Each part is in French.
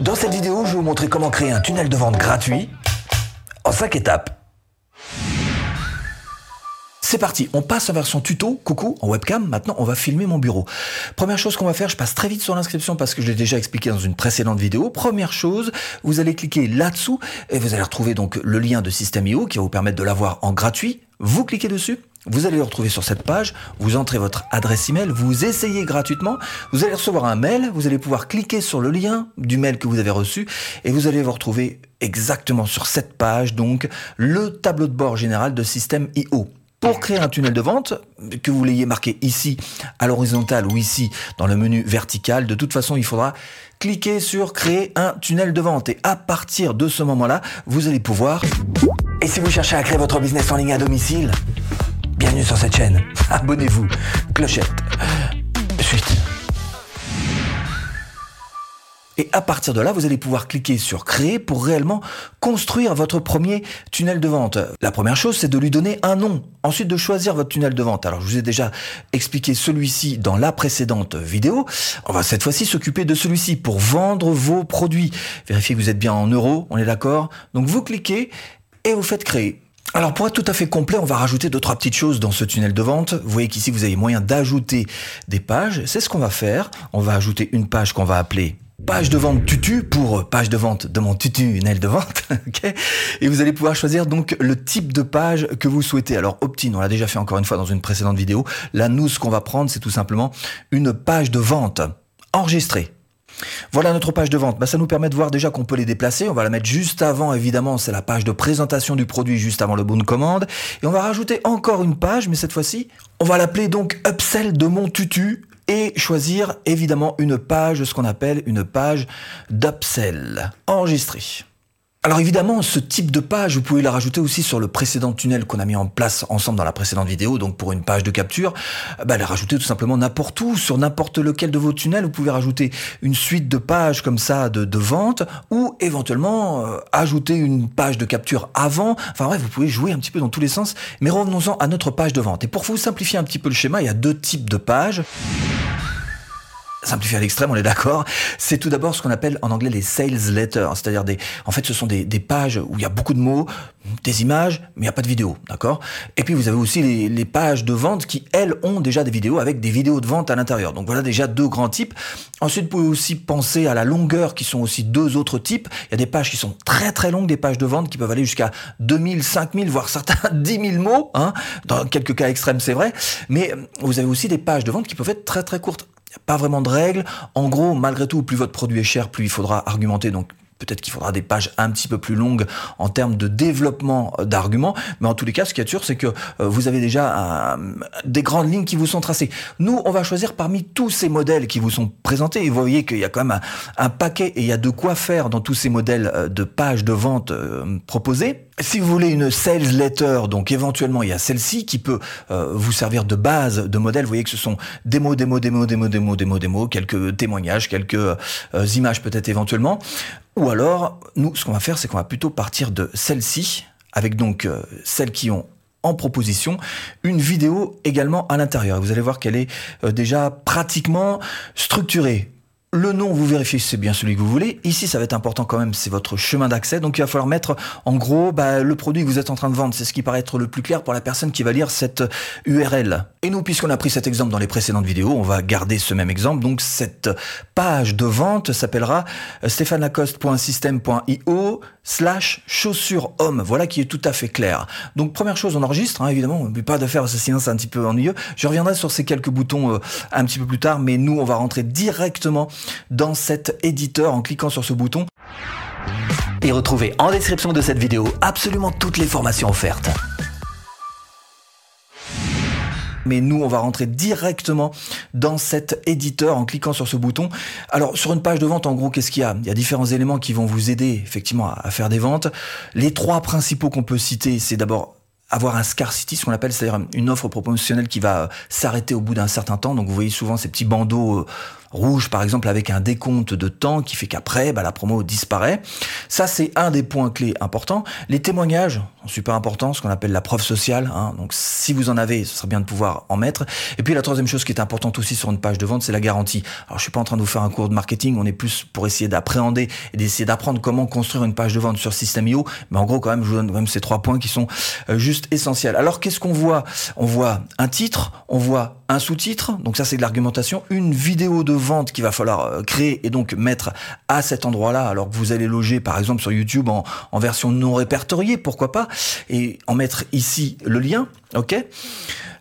Dans cette vidéo, je vais vous montrer comment créer un tunnel de vente gratuit en 5 étapes. C'est parti, on passe en version tuto, coucou, en webcam, maintenant on va filmer mon bureau. Première chose qu'on va faire, je passe très vite sur l'inscription parce que je l'ai déjà expliqué dans une précédente vidéo. Première chose, vous allez cliquer là-dessous et vous allez retrouver donc le lien de System.io qui va vous permettre de l'avoir en gratuit. Vous cliquez dessus, vous allez le retrouver sur cette page, vous entrez votre adresse email, vous essayez gratuitement, vous allez recevoir un mail, vous allez pouvoir cliquer sur le lien du mail que vous avez reçu et vous allez vous retrouver exactement sur cette page donc le tableau de bord général de System.io. Pour créer un tunnel de vente, que vous l'ayez marqué ici à l'horizontale ou ici dans le menu vertical, de toute façon, il faudra cliquer sur créer un tunnel de vente. Et à partir de ce moment-là, vous allez pouvoir... Et si vous cherchez à créer votre business en ligne à domicile, bienvenue sur cette chaîne. Abonnez-vous. Clochette. Suite. Et à partir de là, vous allez pouvoir cliquer sur créer pour réellement construire votre premier tunnel de vente. La première chose, c'est de lui donner un nom. Ensuite, de choisir votre tunnel de vente. Alors, je vous ai déjà expliqué celui-ci dans la précédente vidéo. On va cette fois-ci s'occuper de celui-ci pour vendre vos produits. Vérifiez que vous êtes bien en euros, on est d'accord Donc, vous cliquez et vous faites créer. Alors pour être tout à fait complet, on va rajouter deux trois petites choses dans ce tunnel de vente. Vous voyez qu'ici vous avez moyen d'ajouter des pages. C'est ce qu'on va faire. On va ajouter une page qu'on va appeler page de vente tutu pour page de vente de mon tunnel de vente. et vous allez pouvoir choisir donc le type de page que vous souhaitez. Alors opt-in, on l'a déjà fait encore une fois dans une précédente vidéo. Là, nous, ce qu'on va prendre, c'est tout simplement une page de vente enregistrée. Voilà notre page de vente. Bah, ça nous permet de voir déjà qu'on peut les déplacer. On va la mettre juste avant, évidemment, c'est la page de présentation du produit juste avant le bon de commande. Et on va rajouter encore une page, mais cette fois-ci, on va l'appeler donc Upsell de mon tutu et choisir évidemment une page, ce qu'on appelle une page d'upsell enregistrée. Alors évidemment, ce type de page, vous pouvez la rajouter aussi sur le précédent tunnel qu'on a mis en place ensemble dans la précédente vidéo. Donc pour une page de capture, bah, la rajouter tout simplement n'importe où, sur n'importe lequel de vos tunnels. Vous pouvez rajouter une suite de pages comme ça de, vente ou éventuellement euh, ajouter une page de capture avant. Enfin bref, vous pouvez jouer un petit peu dans tous les sens. Mais revenons-en à notre page de vente. Et pour vous simplifier un petit peu le schéma, il y a deux types de pages simplifier à l'extrême, on est d'accord. C'est tout d'abord ce qu'on appelle en anglais les sales letters, c'est-à-dire des, en fait, ce sont des, des, pages où il y a beaucoup de mots, des images, mais il n'y a pas de vidéo, d'accord? Et puis vous avez aussi les, les, pages de vente qui, elles, ont déjà des vidéos avec des vidéos de vente à l'intérieur. Donc voilà déjà deux grands types. Ensuite, vous pouvez aussi penser à la longueur, qui sont aussi deux autres types. Il y a des pages qui sont très très longues, des pages de vente qui peuvent aller jusqu'à 2000, 5000, voire certains 10 000 mots, hein dans quelques cas extrêmes, c'est vrai. Mais vous avez aussi des pages de vente qui peuvent être très très courtes. Il n'y a pas vraiment de règles. En gros, malgré tout, plus votre produit est cher, plus il faudra argumenter. Donc, Peut-être qu'il faudra des pages un petit peu plus longues en termes de développement d'arguments, mais en tous les cas, ce qui est sûr, c'est que euh, vous avez déjà des grandes lignes qui vous sont tracées. Nous, on va choisir parmi tous ces modèles qui vous sont présentés, et vous voyez qu'il y a quand même un, paquet, et il y a de quoi faire dans tous ces modèles euh, de pages de vente euh, proposés. Si vous voulez une sales letter, donc éventuellement il y a celle-ci qui peut vous servir de base de modèle. Vous voyez que ce sont des mots, des mots, des mots, des mots, des mots, des mots, des mots, quelques témoignages, quelques images peut-être éventuellement. Ou alors, nous, ce qu'on va faire, c'est qu'on va plutôt partir de celle-ci, avec donc euh, celles qui ont en proposition une vidéo également à l'intérieur. Vous allez voir qu'elle est euh, déjà pratiquement structurée. Le nom, vous vérifiez si c'est bien celui que vous voulez. Ici, ça va être important quand même, c'est votre chemin d'accès. Donc, il va falloir mettre, en gros, bah, le produit que vous êtes en train de vendre. C'est ce qui paraît être le plus clair pour la personne qui va lire cette URL. Et nous, puisqu'on a pris cet exemple dans les précédentes vidéos, on va garder ce même exemple. Donc, cette page de vente s'appellera stéphanacoste.system.io slash chaussures homme. Voilà qui est tout à fait clair. Donc, première chose, on enregistre, hein, évidemment. Ne pas de faire, sinon c'est un petit peu ennuyeux. Je reviendrai sur ces quelques boutons euh, un petit peu plus tard, mais nous, on va rentrer directement dans cet éditeur en cliquant sur ce bouton. Et retrouvez en description de cette vidéo absolument toutes les formations offertes. Mais nous, on va rentrer directement dans cet éditeur en cliquant sur ce bouton. Alors, sur une page de vente, en gros, qu'est-ce qu'il y a? Il y a différents éléments qui vont vous aider effectivement à faire des ventes. Les trois principaux qu'on peut citer, c'est d'abord avoir un scarcity, ce qu'on appelle, c'est-à-dire une offre promotionnelle qui va s'arrêter au bout d'un certain temps. Donc vous voyez souvent ces petits bandeaux euh, rouge par exemple avec un décompte de temps qui fait qu'après bah, la promo disparaît. Ça c'est un des points clés importants. Les témoignages sont super importants, ce qu'on appelle la preuve sociale. Hein. Donc si vous en avez, ce serait bien de pouvoir en mettre. Et puis la troisième chose qui est importante aussi sur une page de vente, c'est la garantie. Alors je suis pas en train de vous faire un cours de marketing, on est plus pour essayer d'appréhender et d'essayer d'apprendre comment construire une page de vente sur System.io. Mais en gros quand même, je vous donne quand même ces trois points qui sont euh, juste essentiels. Alors qu'est-ce qu'on voit? On voit un titre, on voit un sous-titre, donc ça c'est de l'argumentation, une vidéo de vente qu'il va falloir euh, créer et donc mettre à cet endroit-là, alors que vous allez loger par exemple sur YouTube en, en version non répertoriée, pourquoi pas, et en mettre ici le lien, ok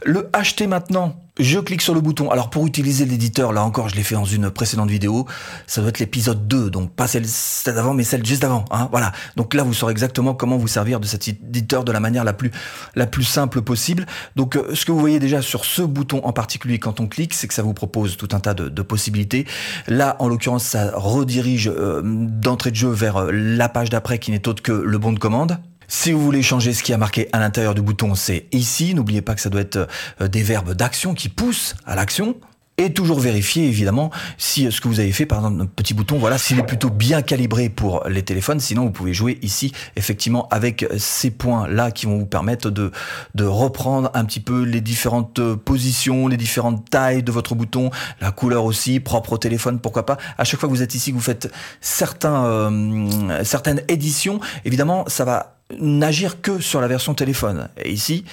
Le acheter maintenant, je clique sur le bouton. Alors pour utiliser l'éditeur, là encore, je l'ai fait dans une précédente vidéo. Ça doit être l'épisode 2, donc pas celle, d'avant, mais celle juste d'avant. Hein, voilà. Donc là, vous saurez exactement comment vous servir de cet éditeur de la manière la plus la plus simple possible. Donc euh, ce que vous voyez déjà sur ce bouton en particulier quand on clique, c'est que ça vous propose tout un tas de, de possibilités. Là, en l'occurrence, ça redirige euh, d'entrée de jeu vers euh, la page d'après qui n'est autre que le bon de commande. Si vous voulez changer ce qui a marqué à l'intérieur du bouton, c'est ici. N'oubliez pas que ça doit être euh, des verbes d'action qui poussent à l'action. Et toujours vérifier évidemment si ce que vous avez fait, par exemple, notre petit bouton, voilà, s'il est plutôt bien calibré pour les téléphones. Sinon, vous pouvez jouer ici, effectivement, avec ces points-là qui vont vous permettre de, de reprendre un petit peu les différentes positions, les différentes tailles de votre bouton, la couleur aussi, propre au téléphone, pourquoi pas. À chaque fois que vous êtes ici, que vous faites certains, euh, certaines éditions, évidemment, ça va n'agir que sur la version téléphone. Et ici,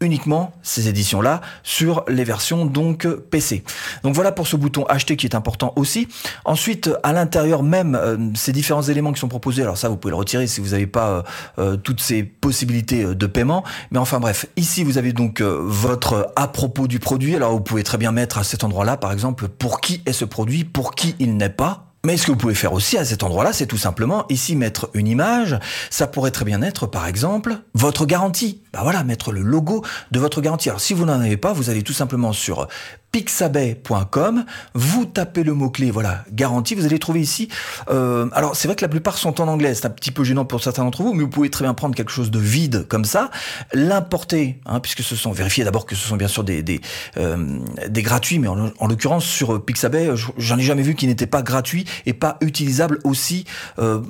uniquement ces éditions-là sur les versions donc PC. Donc voilà pour ce bouton acheter qui est important aussi. Ensuite, à l'intérieur même, euh, ces différents éléments qui sont proposés, alors ça vous pouvez le retirer si vous n'avez pas euh, euh, toutes ces possibilités de paiement. Mais enfin bref, ici vous avez donc votre à propos du produit. Alors vous pouvez très bien mettre à cet endroit-là, par exemple, pour qui est ce produit, pour qui il n'est pas. Mais ce que vous pouvez faire aussi à cet endroit-là, c'est tout simplement ici mettre une image. Ça pourrait très bien être, par exemple, votre garantie. Bah voilà, mettre le logo de votre garantie. Alors si vous n'en avez pas, vous allez tout simplement sur pixabay.com, vous tapez le mot-clé, voilà, garantie, vous allez trouver ici, euh, alors c'est vrai que la plupart sont en anglais, c'est un petit peu gênant pour certains d'entre vous, mais vous pouvez très bien prendre quelque chose de vide comme ça, l'importer, hein, puisque ce sont, vérifiez d'abord que ce sont bien sûr des, des, euh, gratuits, mais en, l'occurrence sur Pixabay, j'en ai jamais vu qui n'était pas gratuit et pas utilisable aussi euh,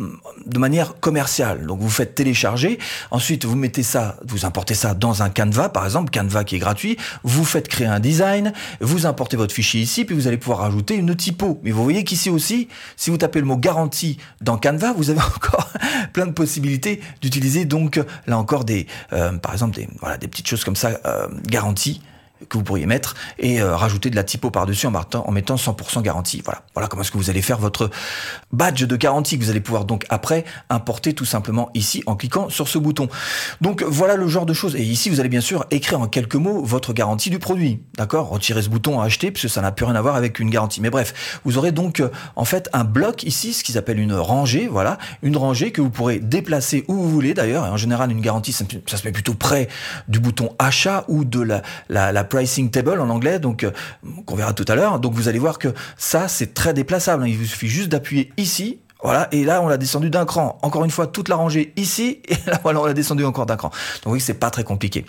de manière commerciale. Donc vous faites télécharger, ensuite vous mettez ça, vous importez ça dans un Canva, par exemple, Canva qui est gratuit, vous faites créer un design, vous importez votre fichier ici, puis vous allez pouvoir ajouter une typo. Mais vous voyez qu'ici aussi, si vous tapez le mot garantie dans Canva, vous avez encore plein de possibilités d'utiliser donc là encore des, euh, par exemple des, voilà, des petites choses comme ça, euh, garantie que vous pourriez mettre et euh, rajouter de la typo par-dessus en, en, mettant 100% garantie. Voilà. Voilà comment est-ce que vous allez faire votre badge de garantie que vous allez pouvoir donc après importer tout simplement ici en cliquant sur ce bouton. Donc voilà le genre de choses. Et ici, vous allez bien sûr écrire en quelques mots votre garantie du produit. D'accord? Retirez ce bouton acheter puisque ça n'a plus rien à voir avec une garantie. Mais bref, vous aurez donc euh, en fait un bloc ici, ce qu'ils appellent une rangée. Voilà. Une rangée que vous pourrez déplacer où vous voulez d'ailleurs. En général, une garantie, ça, se met plutôt près du bouton achat ou de la pricing table en anglais, donc euh, qu'on verra tout à l'heure. Donc vous allez voir que ça, c'est très déplaçable. Il vous suffit juste d'appuyer ici voilà, et là on l'a descendu d'un cran. Encore une fois, toute la rangée ici, et là voilà, on l'a descendu encore d'un cran. Donc oui, c'est pas très compliqué.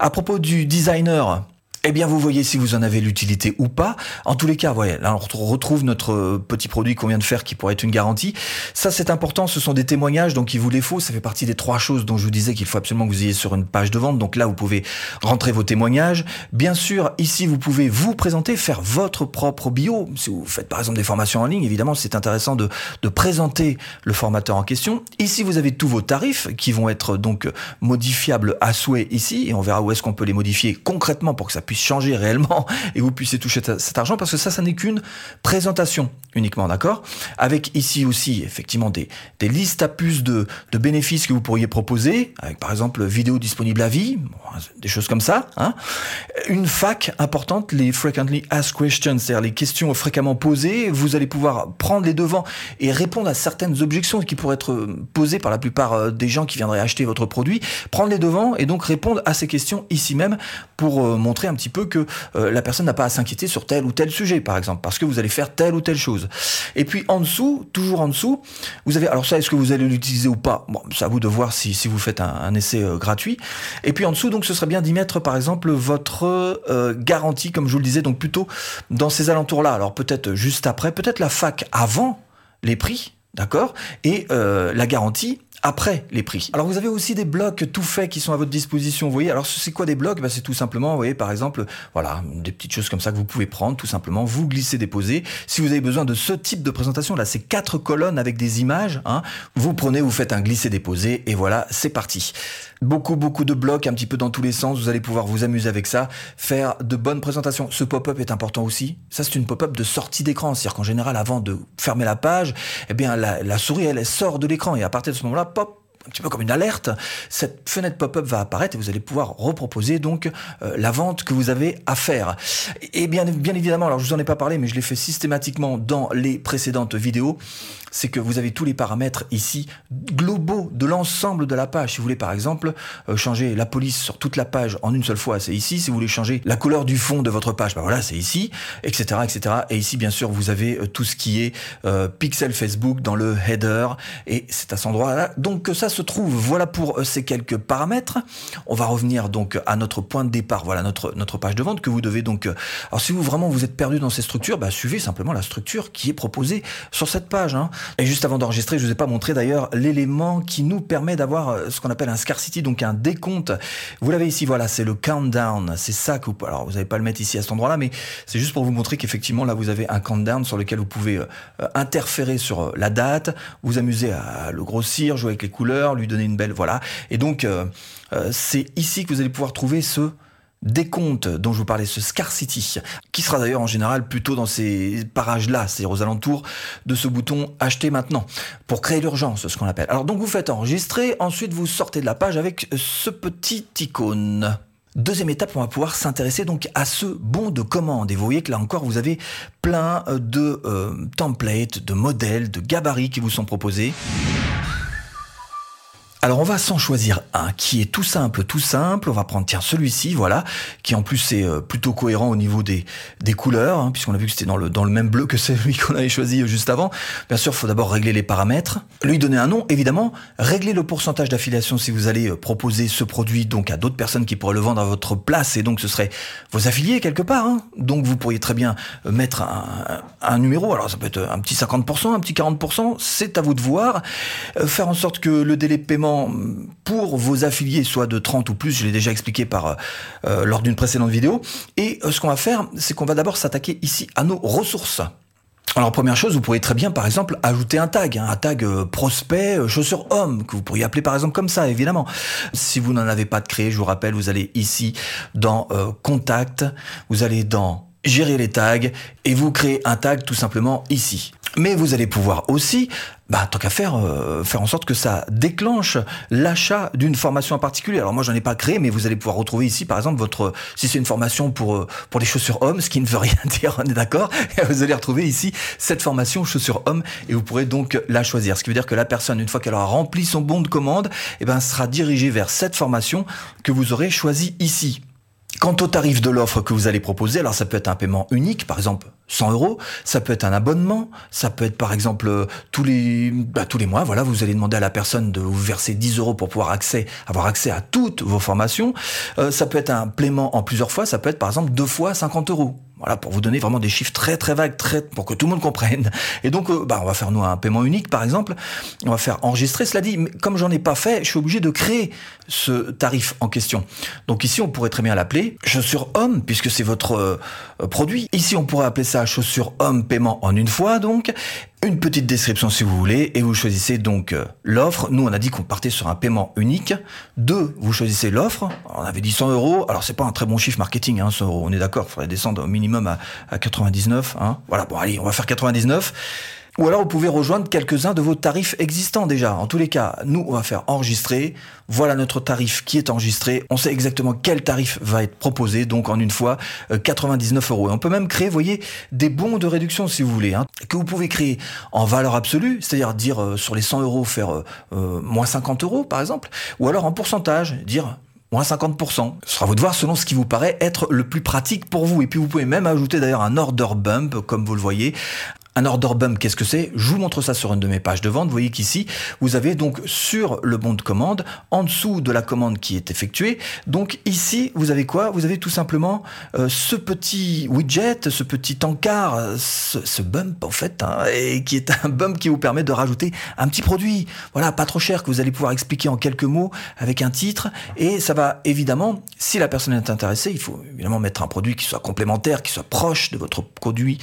À propos du designer, eh bien, vous voyez si vous en avez l'utilité ou pas. En tous les cas, voyez, là, on retrouve notre euh, petit produit qu'on vient de faire qui pourrait être une garantie. Ça, c'est important. Ce sont des témoignages, donc il vous les faut. Ça fait partie des trois choses dont je vous disais qu'il faut absolument que vous ayez sur une page de vente. Donc là, vous pouvez rentrer vos témoignages. Bien sûr, ici, vous pouvez vous présenter, faire votre propre bio. Si vous faites par exemple des formations en ligne, évidemment, c'est intéressant de, de présenter le formateur en question. Ici, vous avez tous vos tarifs qui vont être donc modifiables à souhait ici, et on verra où est-ce qu'on peut les modifier concrètement pour que ça puisse changer réellement et vous puissiez toucher cet argent parce que ça, ça n'est qu'une présentation uniquement, d'accord? Avec ici aussi, effectivement, des, des listes à puces de, de bénéfices que vous pourriez proposer, avec par exemple vidéo disponible à vie, des choses comme ça. Hein Une fac importante, les Frequently Asked Questions, c'est-à-dire les questions fréquemment posées. Vous allez pouvoir prendre les devants et répondre à certaines objections qui pourraient être posées par la plupart euh, des gens qui viendraient acheter votre produit. Prendre les devants et donc répondre à ces questions ici même pour euh, montrer un petit peu que euh, la personne n'a pas à s'inquiéter sur tel ou tel sujet, par exemple, parce que vous allez faire telle ou telle chose. Et puis en dessous, toujours en dessous, vous avez, alors ça, est-ce que vous allez l'utiliser ou pas? Bon, c'est à vous de voir si, si vous faites un, essai euh, gratuit. Et puis en dessous, donc, ce serait bien d'y mettre, par exemple, votre euh, garantie, comme je vous le disais, donc plutôt dans ces alentours-là. Alors peut-être juste après, peut-être la fac avant les prix, d'accord? Et la garantie après les prix. Alors vous avez aussi des blocs tout faits qui sont à votre disposition, vous voyez. Alors c'est quoi des blocs? Bah, C'est tout simplement, vous voyez, par exemple, voilà, des petites choses comme ça que vous pouvez prendre, tout simplement, vous glissez, déposer. Si vous avez besoin de ce type de présentation, là, c'est quatre colonnes avec des images, hein, vous prenez, vous faites un glisser, déposer, et voilà, c'est parti. Beaucoup, beaucoup de blocs, un petit peu dans tous les sens, vous allez pouvoir vous amuser avec ça, faire de bonnes présentations. Ce pop-up est important aussi. Ça, c'est une pop-up de sortie d'écran, c'est-à-dire qu'en général, avant de fermer la page, eh bien, la, la souris, elle, elle sort de l'écran, et à partir de ce moment-là, pop, un petit peu comme une alerte, cette fenêtre pop-up va apparaître et vous allez pouvoir reproposer donc euh, la vente que vous avez à faire. Et bien, bien évidemment, alors je vous en ai pas parlé, mais je l'ai fait systématiquement dans les précédentes vidéos, c'est que vous avez tous les paramètres ici globaux de l'ensemble de la page. Si vous voulez par exemple euh, changer la police sur toute la page en une seule fois, c'est ici. Si vous voulez changer la couleur du fond de votre page, ben voilà, c'est ici, etc., etc. Et ici, bien sûr, vous avez euh, tout ce qui est pixel Facebook dans le header, et c'est à cet endroit-là donc ça trouve. Voilà pour ces quelques paramètres. On va revenir donc à notre point de départ. Voilà notre notre page de vente que vous devez donc. Alors si vous vraiment vous êtes perdu dans ces structures, bah, suivez simplement la structure qui est proposée sur cette page. Hein. Et juste avant d'enregistrer, je vous ai pas montré d'ailleurs l'élément qui nous permet d'avoir euh, ce qu'on appelle un scarcity, donc un décompte. Vous l'avez ici, voilà, c'est le countdown. C'est ça que vous, alors vous n'allez pas le mettre ici à cet endroit-là, mais c'est juste pour vous montrer qu'effectivement là vous avez un countdown sur lequel vous pouvez euh, interférer sur euh, la date, vous amuser à le grossir, jouer avec les couleurs, lui donner une belle voilà. Et donc c'est ici que vous allez pouvoir trouver ce décompte dont je vous parlais, ce scarcity, qui sera d'ailleurs en général plutôt dans ces parages-là, c'est-à-dire aux alentours de ce bouton acheter maintenant, pour créer l'urgence, ce qu'on appelle. Alors donc vous faites enregistrer, ensuite vous sortez de la page avec ce petit icône. Deuxième étape, on va pouvoir s'intéresser donc à ce bon de commande. Et vous voyez que là encore, vous avez plein de euh, templates, de modèles, de gabarits qui vous sont proposés. Alors on va s'en choisir un qui est tout simple, tout simple. On va prendre tiens celui-ci, voilà, qui en plus est euh, plutôt cohérent au niveau des, couleurs, hein, puisqu'on a vu que c'était dans le, dans le même bleu que celui qu'on avait choisi juste avant. Bien sûr, il faut d'abord régler les paramètres, lui donner un nom, évidemment, régler le pourcentage d'affiliation si vous allez euh, proposer ce produit donc à d'autres personnes qui pourraient le vendre à votre place, et donc ce serait vos affiliés quelque part. Hein. Donc vous pourriez très bien euh, mettre un, un, numéro, alors ça peut être un petit 50%, un petit 40%, c'est à vous de voir. faire en sorte que le délai de paiement pour vos affiliés soit de 30 ou plus, je l'ai déjà expliqué par euh, lors d'une précédente vidéo. Et euh, ce qu'on va faire, c'est qu'on va d'abord s'attaquer ici à nos ressources. Alors première chose, vous pourriez très bien par exemple ajouter un tag, hein, un tag euh, prospect chaussure homme que vous pourriez appeler par exemple comme ça évidemment. Si vous n'en avez pas de créé, je vous rappelle, vous allez ici dans contact, vous allez dans gérer les tags et vous créez un tag tout simplement ici. Mais vous allez pouvoir aussi, bah, tant qu'à faire, euh, faire en sorte que ça déclenche l'achat d'une formation en particulier. Alors moi, j'en ai pas créé, mais vous allez pouvoir retrouver ici, par exemple, votre, si c'est une formation pour euh, pour les chaussures hommes, ce qui ne veut rien dire, on est d'accord. Vous allez retrouver ici cette formation chaussures hommes et vous pourrez donc la choisir. Ce qui veut dire que la personne, une fois qu'elle aura rempli son bon de commande, eh ben, sera dirigée vers cette formation que vous aurez choisie ici. Quant au tarif de l'offre que vous allez proposer, alors ça peut être un paiement unique, par exemple 100 euros, ça peut être un abonnement, ça peut être par exemple euh, tous les bah, tous les mois, voilà, vous allez demander à la personne de vous verser 10 euros pour pouvoir accès, avoir accès à toutes vos formations. Euh, ça peut être un paiement en plusieurs fois, ça peut être par exemple deux fois 50 euros. Voilà, pour vous donner vraiment des chiffres très très vagues, pour que tout le monde comprenne. Et donc, euh, bah, on va faire nous un paiement unique, par exemple. On va faire enregistrer. Cela dit, mais comme j'en ai pas fait, je suis obligé de créer ce tarif en question. Donc ici, on pourrait très bien l'appeler chaussure homme, puisque c'est votre euh, produit. Ici, on pourrait appeler ça chaussure homme paiement en une fois, donc une petite description si vous voulez, et vous choisissez donc euh, l'offre. Nous, on a dit qu'on partait sur un paiement unique. Deux, vous choisissez l'offre. On avait dit 100 euros. Alors, c'est pas un très bon chiffre marketing, hein, 100 euros. On est d'accord. Il faudrait descendre au minimum à, à 99. Hein. Voilà. Bon, allez, on va faire 99. Ou alors vous pouvez rejoindre quelques-uns de vos tarifs existants déjà. En tous les cas, nous, on va faire enregistrer. Voilà notre tarif qui est enregistré. On sait exactement quel tarif va être proposé. Donc en une fois, 99 euh, euros. Et on peut même créer, vous voyez, des bons de réduction si vous voulez, hein, que vous pouvez créer en valeur absolue, c'est-à-dire dire, euh, sur les 100 euros faire euh, moins 50 euros par exemple, ou alors en pourcentage, dire moins 50%. Ce sera à vous de voir selon ce qui vous paraît être le plus pratique pour vous. Et puis vous pouvez même ajouter d'ailleurs un order bump, comme vous le voyez, un order bump, qu'est-ce que c'est? Je vous montre ça sur une de mes pages de vente. Vous voyez qu'ici, vous avez donc sur le bon de commande, en dessous de la commande qui est effectuée. Donc ici, vous avez quoi? Vous avez tout simplement euh, ce petit widget, ce petit encart, ce, bump en fait, hein, qui est un bump qui vous permet de rajouter un petit produit. Voilà, pas trop cher, que vous allez pouvoir expliquer en quelques mots avec un titre. Et ça va évidemment, si la personne est intéressée, il faut évidemment mettre un produit qui soit complémentaire, qui soit proche de votre produit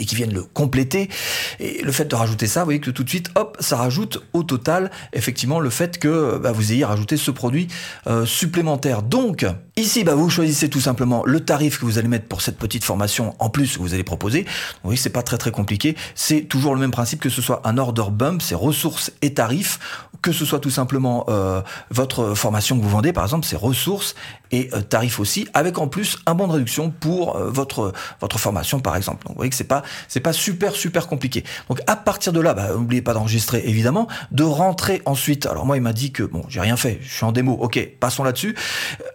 et qui vienne le compléter et le fait de rajouter ça, vous voyez que tout de suite, hop, ça rajoute au total, effectivement, le fait que bah, vous ayez rajouté ce produit euh, supplémentaire. Donc, ici, bah, vous choisissez tout simplement le tarif que vous allez mettre pour cette petite formation en plus que vous allez proposer. Oui, c'est pas très très compliqué. C'est toujours le même principe que ce soit un order bump, c'est ressources et tarifs, que ce soit tout simplement euh, votre formation que vous vendez, par exemple, c'est ressources et euh, tarifs aussi, avec en plus un bon de réduction pour votre votre formation, par exemple. Donc, vous voyez que c'est pas c'est pas super super compliqué. Donc à partir de là, bah, n'oubliez pas d'enregistrer évidemment, de rentrer ensuite. Alors moi il m'a dit que bon j'ai rien fait, je suis en démo, ok, passons là-dessus.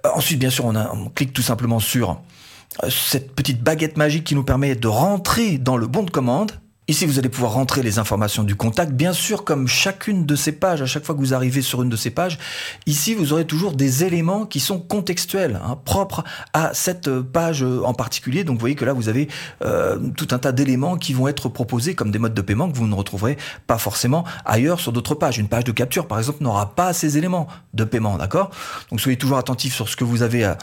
Euh, ensuite bien sûr on, clique tout simplement sur euh, cette petite baguette magique qui nous permet de rentrer dans le bon de commande. Ici, vous allez pouvoir rentrer les informations du contact. Bien sûr, comme chacune de ces pages, à chaque fois que vous arrivez sur une de ces pages, ici, vous aurez toujours des éléments qui sont contextuels, hein, propres à cette page en particulier. Donc, vous voyez que là, vous avez euh, tout un tas d'éléments qui vont être proposés comme des modes de paiement que vous ne retrouverez pas forcément ailleurs sur d'autres pages. Une page de capture, par exemple, n'aura pas ces éléments de paiement, d'accord? Donc, soyez toujours attentifs sur ce que vous avez euh,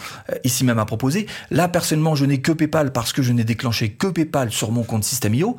ici même à proposer. Là, personnellement, je n'ai que PayPal parce que je n'ai déclenché que PayPal sur mon compte System.io.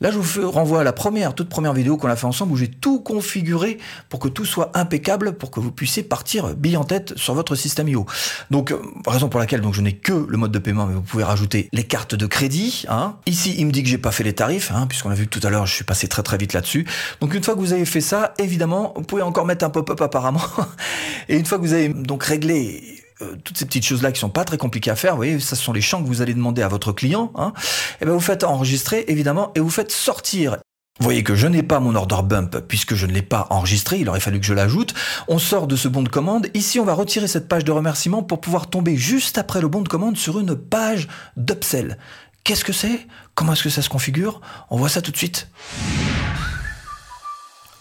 Là, je vous renvoie à la première, toute première vidéo qu'on a fait ensemble où j'ai tout configuré pour que tout soit impeccable, pour que vous puissiez partir bille en tête sur votre système IO. Donc, euh, raison pour laquelle donc je n'ai que le mode de paiement, mais vous pouvez rajouter les cartes de crédit. Hein. Ici, il me dit que j'ai pas fait les tarifs, hein, puisqu'on a vu tout à l'heure, je suis passé très très vite là-dessus. Donc, une fois que vous avez fait ça, évidemment, vous pouvez encore mettre un pop-up apparemment. Et une fois que vous avez donc réglé euh, toutes ces petites choses-là qui sont pas très compliquées à faire, vous voyez, ça ce sont les champs que vous allez demander à votre client, hein, et eh ben vous faites enregistrer évidemment et vous faites sortir. Vous voyez que je n'ai pas mon order bump puisque je ne l'ai pas enregistré, il aurait fallu que je l'ajoute. On sort de ce bon de commande. Ici, on va retirer cette page de remerciement pour pouvoir tomber juste après le bon de commande sur une page d'upsell. Qu'est-ce que c'est? Comment est-ce que ça se configure? On voit ça tout de suite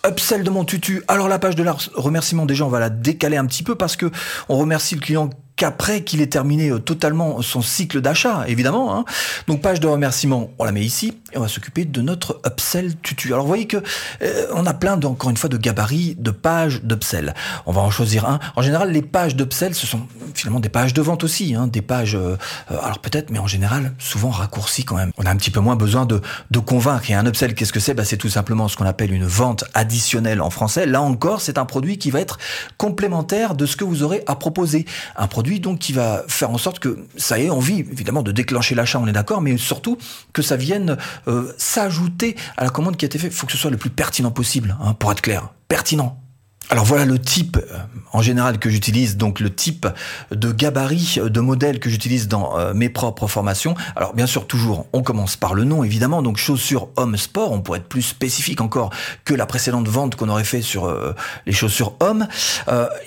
upsell de mon tutu. Alors la page de remerciement déjà on va la décaler un petit peu parce que on remercie le client qu'après qu'il ait terminé euh, totalement son cycle d'achat, évidemment. Hein. Donc page de remerciement, on la met ici et on va s'occuper de notre upsell tutu. Alors vous voyez que euh, on a plein encore une fois de gabarits de pages d'upsell. On va en choisir un. En général, les pages d'upsell, ce sont finalement des pages de vente aussi, hein, des pages. Euh, alors peut-être, mais en général, souvent raccourcies quand même. On a un petit peu moins besoin de, de convaincre. Et un upsell, qu'est-ce que c'est? Bah, C'est tout simplement ce qu'on appelle une vente additionnelle en français. Là encore, c'est un produit qui va être complémentaire de ce que vous aurez à proposer. Un produit donc qui va faire en sorte que ça ait envie, évidemment, de déclencher l'achat, on est d'accord, mais surtout que ça vienne euh, s'ajouter à la commande qui a été faite. Il faut que ce soit le plus pertinent possible, hein, pour être clair. Pertinent. Alors voilà le type euh, en général que j'utilise, donc le type de gabarit euh, de modèle que j'utilise dans euh, mes propres formations. Alors bien sûr toujours, on commence par le nom évidemment, donc chaussures homme sport, on pourrait être plus spécifique encore que la précédente vente qu'on aurait fait sur les chaussures homme.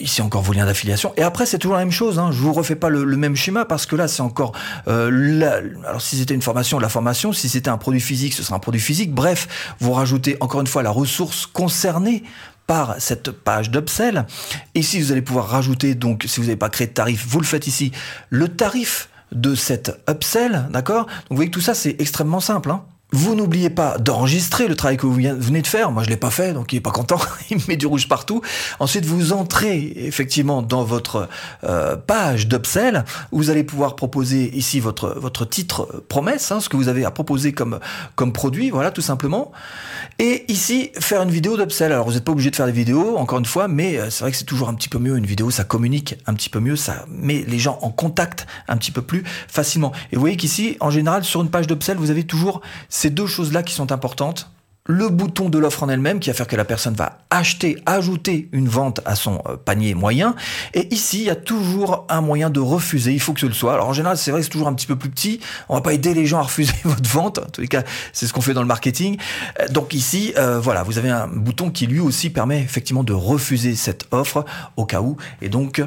ici encore vos liens d'affiliation. Et après c'est toujours la même chose, hein. je vous refais pas le, même schéma parce que là c'est encore... alors si c'était une formation, la formation, si c'était un produit physique, ce sera un produit physique. Bref, vous rajoutez encore une fois la ressource concernée cette page d'upsell. Ici, vous allez pouvoir rajouter, donc si vous n'avez pas créé de tarif, vous le faites ici, le tarif de cette upsell, d'accord? Donc vous voyez que tout ça, c'est extrêmement simple. Hein vous n'oubliez pas d'enregistrer le travail que vous venez de faire. Moi, je l'ai pas fait, donc il est pas content. il met du rouge partout. Ensuite, vous entrez effectivement dans votre euh, page d'upsell. Vous allez pouvoir proposer ici votre votre titre promesse, hein, ce que vous avez à proposer comme comme produit, voilà, tout simplement. Et ici, faire une vidéo d'upsell. Alors, vous n'êtes pas obligé de faire des vidéos, encore une fois, mais euh, c'est vrai que c'est toujours un petit peu mieux une vidéo. Ça communique un petit peu mieux, ça met les gens en contact un petit peu plus facilement. Et vous voyez qu'ici, en général, sur une page d'upsell, vous avez toujours ces deux choses-là qui sont importantes, le bouton de l'offre en elle-même qui va faire que la personne va acheter, ajouter une vente à son euh, panier moyen. Et ici, il y a toujours un moyen de refuser. Il faut que ce le soit. Alors en général, c'est vrai que c'est toujours un petit peu plus petit. On va pas aider les gens à refuser votre vente. En tous cas, c'est ce qu'on fait dans le marketing. Euh, donc ici, euh, voilà, vous avez un bouton qui lui aussi permet effectivement de refuser cette offre au cas où. Et donc,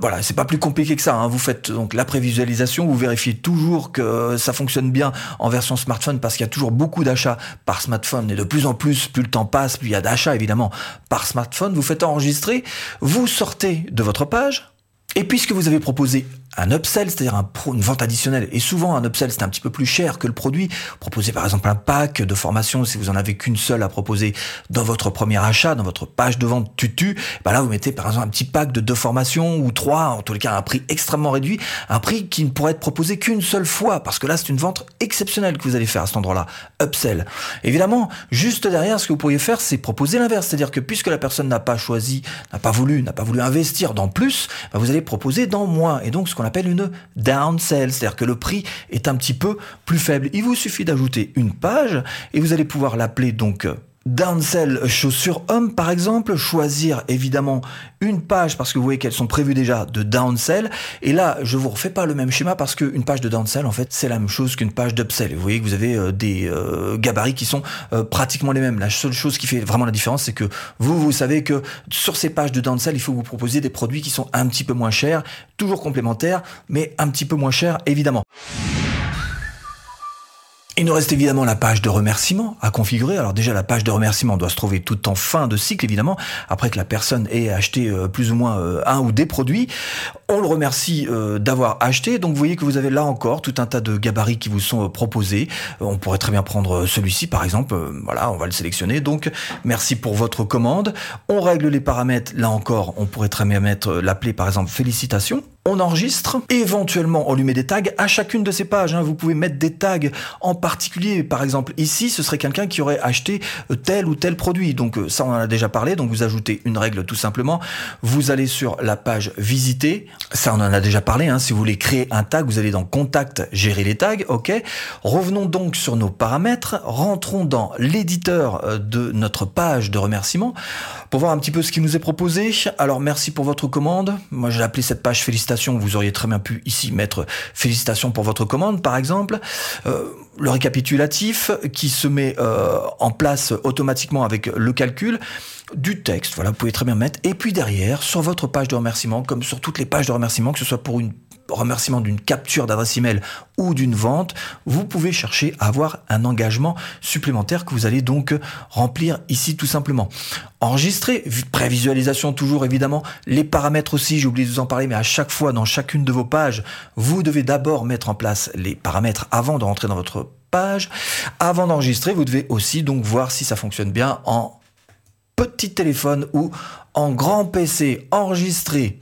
voilà, c'est pas plus compliqué que ça. Hein. Vous faites donc la prévisualisation, vous vérifiez toujours que ça fonctionne bien en version smartphone parce qu'il y a toujours beaucoup d'achats par smartphone et de plus en plus, plus le temps passe, plus il y a d'achats évidemment par smartphone. Vous faites enregistrer, vous sortez de votre page, et puisque vous avez proposé un upsell, c'est-à-dire un une vente additionnelle, et souvent un upsell c'est un petit peu plus cher que le produit, proposez par exemple un pack de formation. Si vous en avez qu'une seule à proposer dans votre premier achat, dans votre page de vente tutu, bah là vous mettez par exemple un petit pack de deux formations ou trois, en tous les cas à un prix extrêmement réduit, un prix qui ne pourrait être proposé qu'une seule fois, parce que là c'est une vente exceptionnelle que vous allez faire à cet endroit-là, upsell. Évidemment, juste derrière, ce que vous pourriez faire, c'est proposer l'inverse, c'est-à-dire que puisque la personne n'a pas choisi, n'a pas voulu, n'a pas voulu investir dans plus, bah vous allez proposer dans moins. Et donc, ce qu'on appelle une downsell, c'est-à-dire que le prix est un petit peu plus faible. Il vous suffit d'ajouter une page et vous allez pouvoir l'appeler donc Downsell chaussures hommes par exemple, choisir évidemment une page parce que vous voyez qu'elles sont prévues déjà de downsell et là je vous refais pas le même schéma parce qu'une page de downsell en fait c'est la même chose qu'une page d'upsell. Vous voyez que vous avez euh, des euh, gabarits qui sont euh, pratiquement les mêmes. La seule chose qui fait vraiment la différence c'est que vous vous savez que sur ces pages de downsell il faut vous proposiez des produits qui sont un petit peu moins chers, toujours complémentaires mais un petit peu moins chers évidemment. Il nous reste évidemment la page de remerciement à configurer. Alors déjà, la page de remerciement doit se trouver tout en fin de cycle, évidemment, après que la personne ait acheté euh, plus ou moins euh, un ou des produits. On le remercie euh, d'avoir acheté. Donc vous voyez que vous avez là encore tout un tas de gabarits qui vous sont proposés. On pourrait très bien prendre celui-ci, par exemple. Voilà, on va le sélectionner. Donc merci pour votre commande. On règle les paramètres. Là encore, on pourrait très bien mettre l'appeler, par exemple, félicitations on enregistre, éventuellement on lui met des tags à chacune de ces pages. Hein. Vous pouvez mettre des tags en particulier. Par exemple, ici, ce serait quelqu'un qui aurait acheté euh, tel ou tel produit. Donc euh, ça, on en a déjà parlé. Donc vous ajoutez une règle tout simplement. Vous allez sur la page visiter. Ça, on en a déjà parlé. Hein. Si vous voulez créer un tag, vous allez dans contact, gérer les tags. OK. Revenons donc sur nos paramètres. Rentrons dans l'éditeur euh, de notre page de remerciement pour voir un petit peu ce qui nous est proposé. Alors merci pour votre commande. Moi, j'ai appelé cette page félicitations vous auriez très bien pu ici mettre félicitations pour votre commande, par exemple. Euh, le récapitulatif qui se met euh, en place automatiquement avec le calcul du texte. Voilà, vous pouvez très bien mettre. Et puis derrière, sur votre page de remerciement, comme sur toutes les pages de remerciement, que ce soit pour une remerciement d'une capture d'adresse email ou d'une vente, vous pouvez chercher à avoir un engagement supplémentaire que vous allez donc remplir ici tout simplement. Enregistrer, prévisualisation toujours évidemment, les paramètres aussi, j'ai oublié de vous en parler, mais à chaque fois dans chacune de vos pages, vous devez d'abord mettre en place les paramètres avant de rentrer dans votre page. Avant d'enregistrer, vous devez aussi donc voir si ça fonctionne bien en petit téléphone ou en grand PC enregistré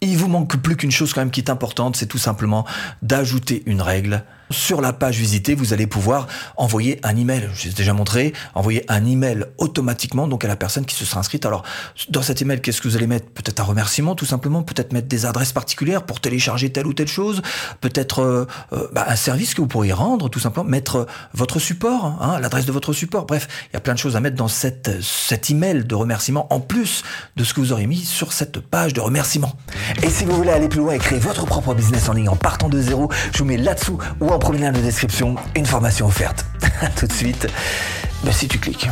il vous manque plus qu'une chose quand même qui est importante, c'est tout simplement d'ajouter une règle sur la page visitée, vous allez pouvoir envoyer un email. Je l'ai déjà montré, envoyer un email automatiquement donc à la personne qui se sera inscrite. Alors dans cet email, qu'est-ce que vous allez mettre? Peut-être un remerciement tout simplement, peut-être mettre des adresses particulières pour télécharger telle ou telle chose, peut-être euh, euh, bah, un service que vous pourriez rendre tout simplement, mettre euh, votre support, hein, l'adresse de votre support. Bref, il y a plein de choses à mettre dans cette, cet email de remerciement en plus de ce que vous aurez mis sur cette page de remerciement. Et si vous voulez aller plus loin et créer votre propre business en ligne en partant de zéro, je vous mets là-dessous ou en premier lien de description, une formation offerte. Tout de suite, bah, si tu cliques.